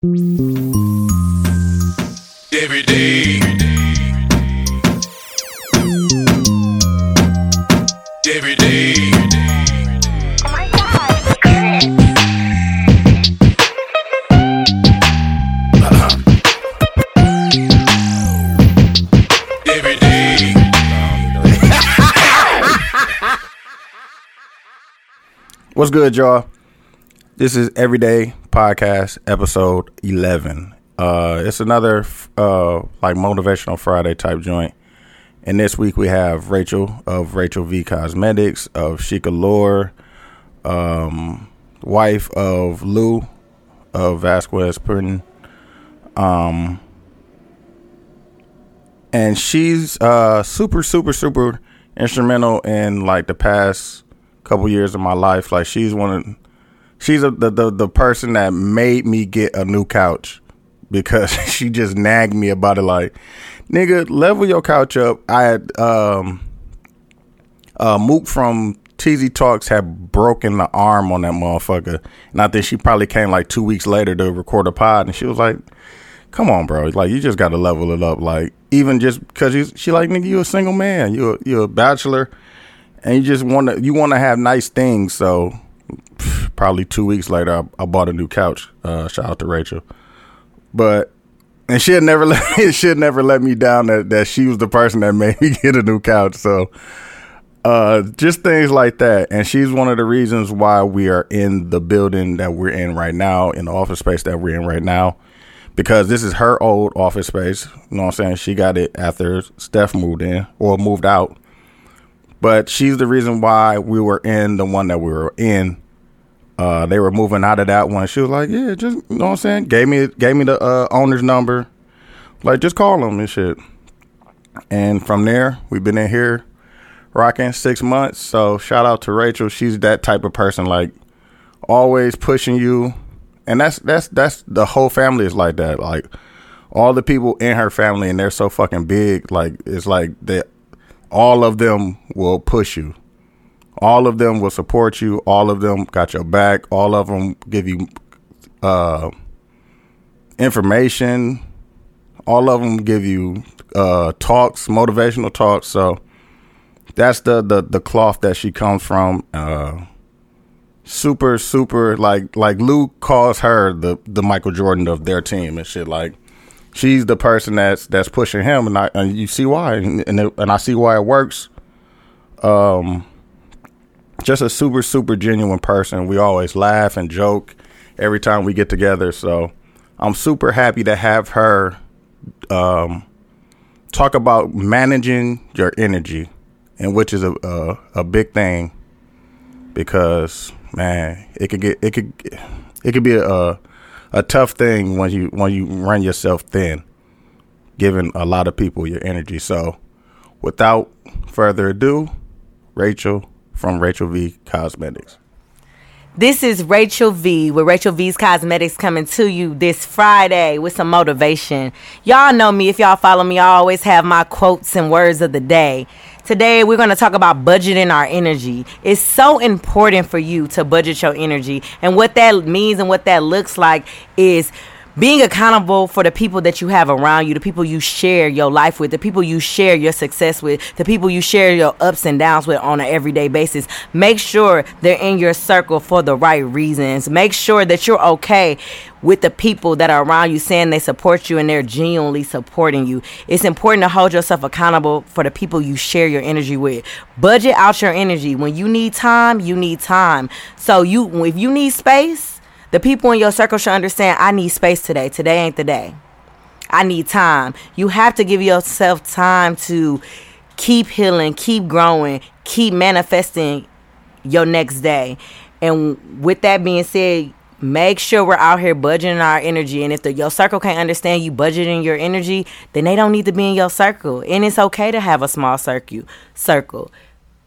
Every day. Every day. Oh my god. Every day. What's good, y'all? This is Everyday Podcast, episode 11. Uh, it's another uh, like motivational Friday type joint. And this week we have Rachel of Rachel V Cosmetics, of Sheikah Lore, um, wife of Lou of Vasquez Putin. Um, and she's uh, super, super, super instrumental in like the past couple years of my life. Like she's one of she's a, the, the the person that made me get a new couch because she just nagged me about it. Like, nigga, level your couch up. I had um uh Mook from TZ Talks had broken the arm on that motherfucker, and I think she probably came like two weeks later to record a pod, and she was like. Come on, bro. Like you just got to level it up. Like even just because you, she like nigga, you a single man. You a, you a bachelor, and you just want to you want to have nice things. So pff, probably two weeks later, I, I bought a new couch. Uh, shout out to Rachel, but and she had never let she had never let me down that that she was the person that made me get a new couch. So uh, just things like that, and she's one of the reasons why we are in the building that we're in right now, in the office space that we're in right now. Because this is her old office space. You know what I'm saying? She got it after Steph moved in or moved out but she's the reason why we were in the one that we were in. Uh, they were moving out of that one. She was like, "Yeah, just you know what I'm saying." Gave me gave me the uh, owner's number, like just call them and shit. And from there, we've been in here rocking six months. So shout out to Rachel. She's that type of person, like always pushing you. And that's that's that's the whole family is like that. Like all the people in her family, and they're so fucking big. Like it's like that. all of them will push you. All of them will support you. All of them got your back. All of them give you uh, information. All of them give you uh, talks, motivational talks. So that's the the the cloth that she comes from. Uh, super, super like like Luke calls her the the Michael Jordan of their team and shit. Like she's the person that's that's pushing him, and I and you see why, and and, it, and I see why it works. Um, just a super super genuine person. We always laugh and joke every time we get together. So I'm super happy to have her um, talk about managing your energy, and which is a a, a big thing because man, it could get it could it could be a a tough thing when you when you run yourself thin, giving a lot of people your energy. So, without further ado, Rachel from Rachel V Cosmetics. This is Rachel V with Rachel V's Cosmetics coming to you this Friday with some motivation. Y'all know me. If y'all follow me, I always have my quotes and words of the day. Today, we're going to talk about budgeting our energy. It's so important for you to budget your energy. And what that means and what that looks like is being accountable for the people that you have around you, the people you share your life with, the people you share your success with, the people you share your ups and downs with on an everyday basis. Make sure they're in your circle for the right reasons. Make sure that you're okay with the people that are around you saying they support you and they're genuinely supporting you. It's important to hold yourself accountable for the people you share your energy with. Budget out your energy. When you need time, you need time. So you if you need space, the people in your circle should understand I need space today. Today ain't the day. I need time. You have to give yourself time to keep healing, keep growing, keep manifesting your next day. And with that being said, make sure we're out here budgeting our energy. And if the, your circle can't understand you budgeting your energy, then they don't need to be in your circle. And it's okay to have a small circle. Circle.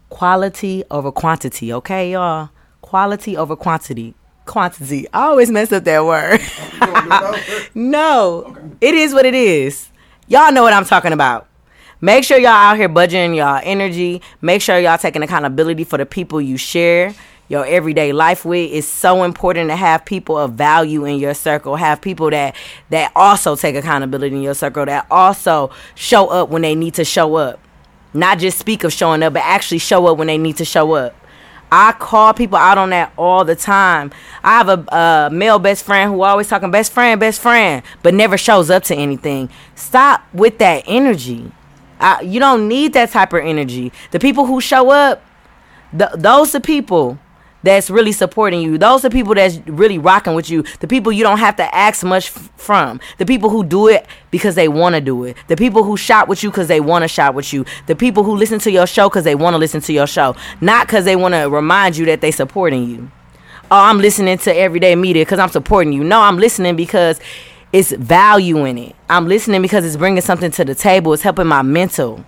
Quality over quantity, okay, y'all? Quality over quantity quantity. I always mess up that word. no, it is what it is. Y'all know what I'm talking about. Make sure y'all out here budgeting y'all energy. Make sure y'all taking accountability for the people you share your everyday life with. It's so important to have people of value in your circle, have people that that also take accountability in your circle, that also show up when they need to show up. Not just speak of showing up, but actually show up when they need to show up. I call people out on that all the time. I have a, a male best friend who always talking best friend, best friend, but never shows up to anything. Stop with that energy. I, you don't need that type of energy. The people who show up, th- those are people that's really supporting you. Those are people that's really rocking with you. The people you don't have to ask much f- from. The people who do it because they want to do it. The people who shop with you because they want to shop with you. The people who listen to your show because they want to listen to your show, not because they want to remind you that they supporting you. Oh, I'm listening to everyday media because I'm supporting you. No, I'm listening because it's value in it. I'm listening because it's bringing something to the table. It's helping my mental.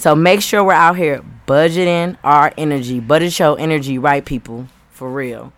So make sure we're out here budgeting our energy. Budget your energy right, people. For real.